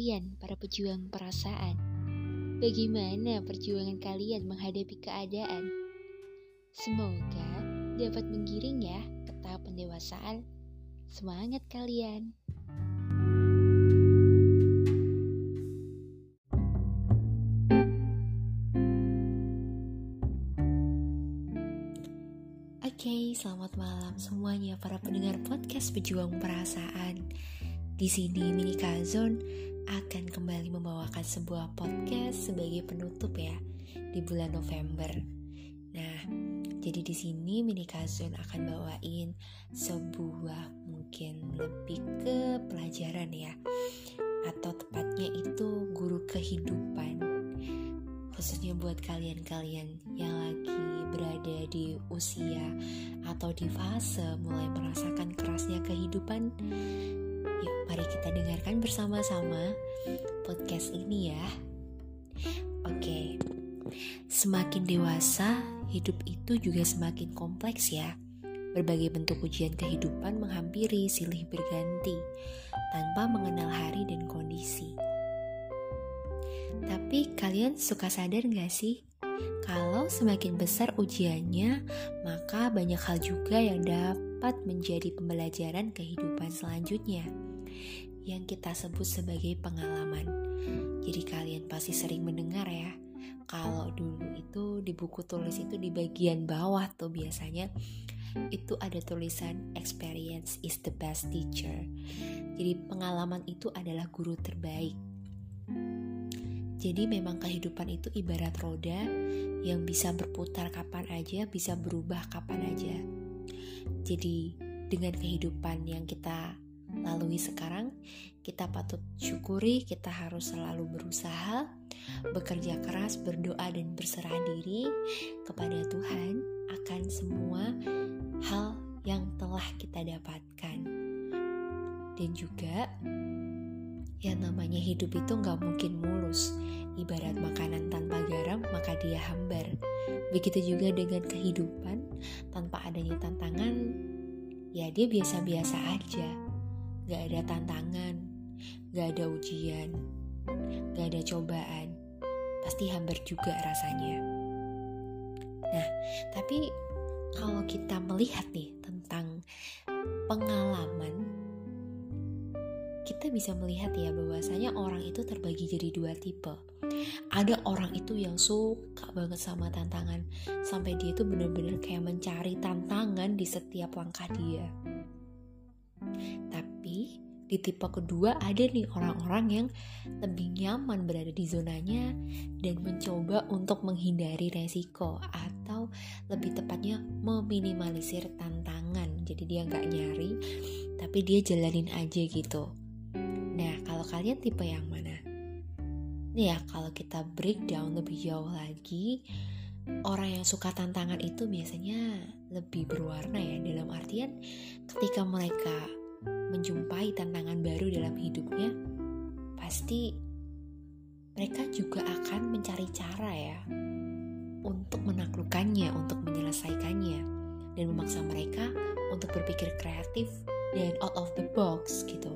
kalian, para pejuang perasaan. Bagaimana perjuangan kalian menghadapi keadaan? Semoga dapat menggiring ya ke tahap pendewasaan. Semangat kalian! Oke, selamat malam semuanya para pendengar podcast Pejuang Perasaan. Di sini Mini Kazon akan kembali membawakan sebuah podcast sebagai penutup ya di bulan November. Nah, jadi di sini Mini Kazon akan bawain sebuah mungkin lebih ke pelajaran ya atau tepatnya itu guru kehidupan khususnya buat kalian-kalian yang lagi berada di usia atau di fase mulai merasakan kerasnya kehidupan. Yuk, mari kita dengarkan bersama-sama podcast ini ya. Oke, semakin dewasa, hidup itu juga semakin kompleks ya. Berbagai bentuk ujian kehidupan menghampiri silih berganti tanpa mengenal hari dan kondisi. Tapi kalian suka sadar gak sih? Kalau semakin besar ujiannya, maka banyak hal juga yang dapat menjadi pembelajaran kehidupan selanjutnya yang kita sebut sebagai pengalaman. Jadi kalian pasti sering mendengar ya, kalau dulu itu di buku tulis itu di bagian bawah tuh biasanya itu ada tulisan experience is the best teacher. Jadi pengalaman itu adalah guru terbaik. Jadi memang kehidupan itu ibarat roda yang bisa berputar kapan aja, bisa berubah kapan aja. Jadi dengan kehidupan yang kita lalui sekarang, kita patut syukuri, kita harus selalu berusaha, bekerja keras, berdoa dan berserah diri kepada Tuhan akan semua hal yang telah kita dapatkan. Dan juga yang namanya hidup itu nggak mungkin mulus. Ibarat makanan tanpa garam, maka dia hambar. Begitu juga dengan kehidupan, tanpa adanya tantangan, ya dia biasa-biasa aja. Gak ada tantangan, gak ada ujian, gak ada cobaan. Pasti hambar juga rasanya. Nah, tapi kalau kita melihat nih tentang pengalaman kita bisa melihat ya bahwasanya orang itu terbagi jadi dua tipe. Ada orang itu yang suka banget sama tantangan sampai dia itu benar-benar kayak mencari tantangan di setiap langkah dia. Di tipe kedua ada nih orang-orang yang lebih nyaman berada di zonanya dan mencoba untuk menghindari resiko atau lebih tepatnya meminimalisir tantangan. Jadi dia nggak nyari, tapi dia jalanin aja gitu. Nah, kalau kalian tipe yang mana? Nih ya, kalau kita breakdown lebih jauh lagi, orang yang suka tantangan itu biasanya lebih berwarna ya dalam artian ketika mereka menjumpai tantangan baru dalam hidupnya, pasti mereka juga akan mencari cara ya untuk menaklukkannya, untuk menyelesaikannya dan memaksa mereka untuk berpikir kreatif dan out of the box gitu.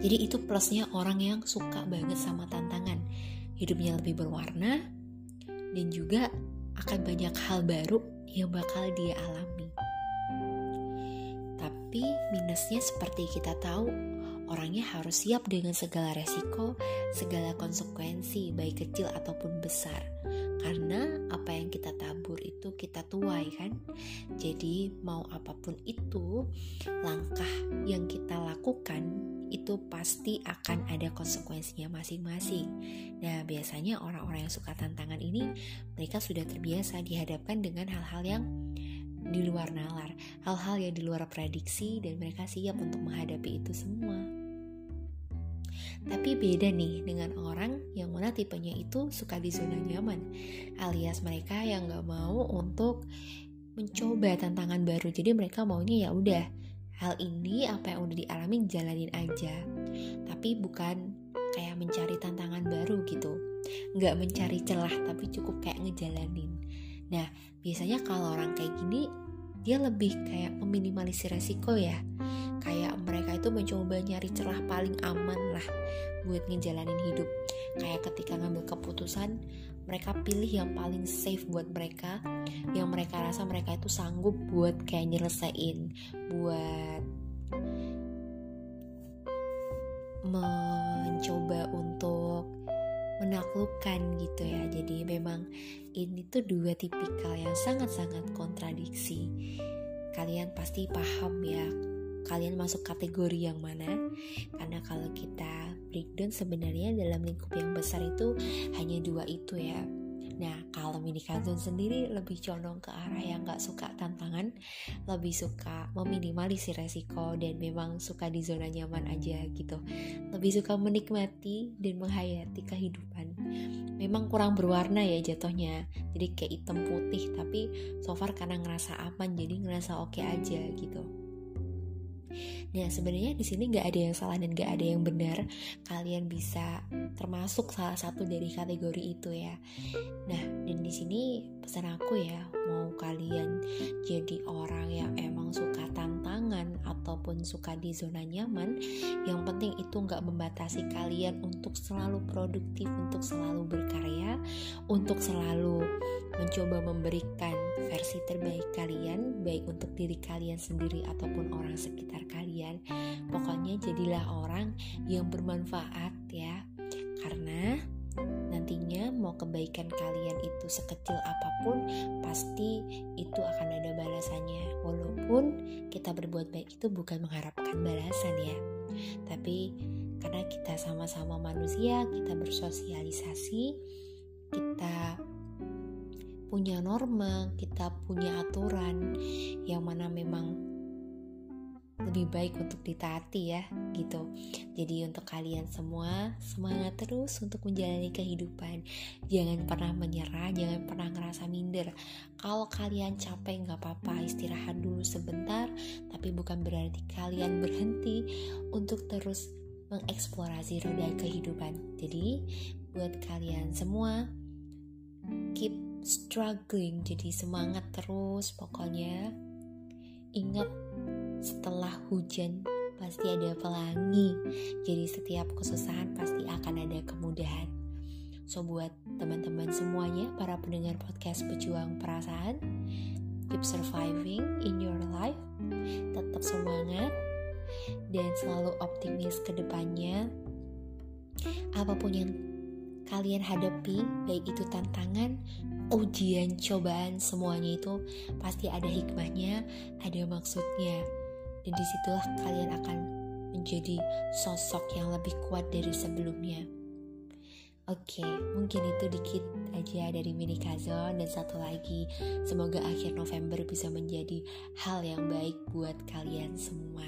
Jadi itu plusnya orang yang suka banget sama tantangan. Hidupnya lebih berwarna dan juga akan banyak hal baru yang bakal dia alami. Tapi minusnya seperti kita tahu, orangnya harus siap dengan segala resiko, segala konsekuensi, baik kecil ataupun besar. Karena apa yang kita tabur itu kita tuai kan. Jadi mau apa pun itu, langkah yang kita lakukan itu pasti akan ada konsekuensinya masing-masing. Nah, biasanya orang-orang yang suka tantangan ini, mereka sudah terbiasa dihadapkan dengan hal-hal yang di luar nalar, hal-hal yang di luar prediksi, dan mereka siap untuk menghadapi itu semua. Tapi beda nih dengan orang yang mana tipenya itu suka di zona nyaman, alias mereka yang gak mau untuk mencoba tantangan baru. Jadi mereka maunya ya udah hal ini apa yang udah dialami jalanin aja tapi bukan kayak mencari tantangan baru gitu nggak mencari celah tapi cukup kayak ngejalanin nah biasanya kalau orang kayak gini dia lebih kayak meminimalisir resiko ya. Kayak mereka itu mencoba nyari celah paling aman lah buat ngejalanin hidup. Kayak ketika ngambil keputusan mereka pilih yang paling safe buat mereka yang mereka rasa mereka itu sanggup buat kayak nyelesain buat mencoba untuk menaklukkan gitu ya. Jadi memang ini tuh dua tipikal yang sangat-sangat kontradiksi. Kalian pasti paham ya kalian masuk kategori yang mana. Karena kalau kita breakdown sebenarnya dalam lingkup yang besar itu hanya dua itu ya Nah, kalau mini cousin sendiri lebih condong ke arah yang gak suka tantangan, lebih suka meminimalisir resiko dan memang suka di zona nyaman aja gitu. Lebih suka menikmati dan menghayati kehidupan. Memang kurang berwarna ya jatuhnya, jadi kayak hitam putih tapi so far karena ngerasa aman jadi ngerasa oke okay aja gitu. Nah sebenarnya di sini nggak ada yang salah dan nggak ada yang benar. Kalian bisa termasuk salah satu dari kategori itu ya. Nah dan di sini pesan aku ya mau kalian jadi orang yang emang suka tantangan ataupun suka di zona nyaman, yang penting itu nggak membatasi kalian untuk selalu produktif, untuk selalu berkarya, untuk selalu mencoba memberikan versi terbaik kalian, baik untuk diri kalian sendiri ataupun orang sekitar kalian. Pokoknya jadilah orang yang bermanfaat ya, karena nantinya mau kebaikan kalian itu sekecil apa pun pasti itu akan ada balasannya. Walaupun kita berbuat baik itu bukan mengharapkan balasan ya. Tapi karena kita sama-sama manusia kita bersosialisasi kita punya norma, kita punya aturan yang mana memang lebih baik untuk ditaati ya gitu. Jadi untuk kalian semua semangat terus untuk menjalani kehidupan. Jangan pernah menyerah, jangan pernah ngerasa minder. Kalau kalian capek nggak apa-apa istirahat dulu sebentar, tapi bukan berarti kalian berhenti untuk terus mengeksplorasi roda kehidupan. Jadi buat kalian semua keep struggling jadi semangat terus pokoknya ingat setelah hujan pasti ada pelangi. Jadi setiap kesusahan pasti akan ada kemudahan. So buat teman-teman semuanya para pendengar podcast pejuang perasaan keep surviving in your life. Tetap semangat dan selalu optimis ke depannya. Apa pun yang kalian hadapi baik itu tantangan ujian, cobaan, semuanya itu pasti ada hikmahnya, ada maksudnya. Dan di situlah kalian akan menjadi sosok yang lebih kuat dari sebelumnya. Oke, mungkin itu dikit aja dari mini Kazon dan satu lagi, semoga akhir November bisa menjadi hal yang baik buat kalian semua.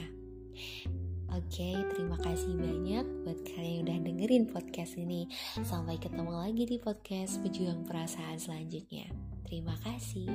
Oke, okay, terima kasih banyak buat kalian yang udah dengerin podcast ini. Sampai ketemu lagi di podcast Pejuang Perasaan selanjutnya. Terima kasih.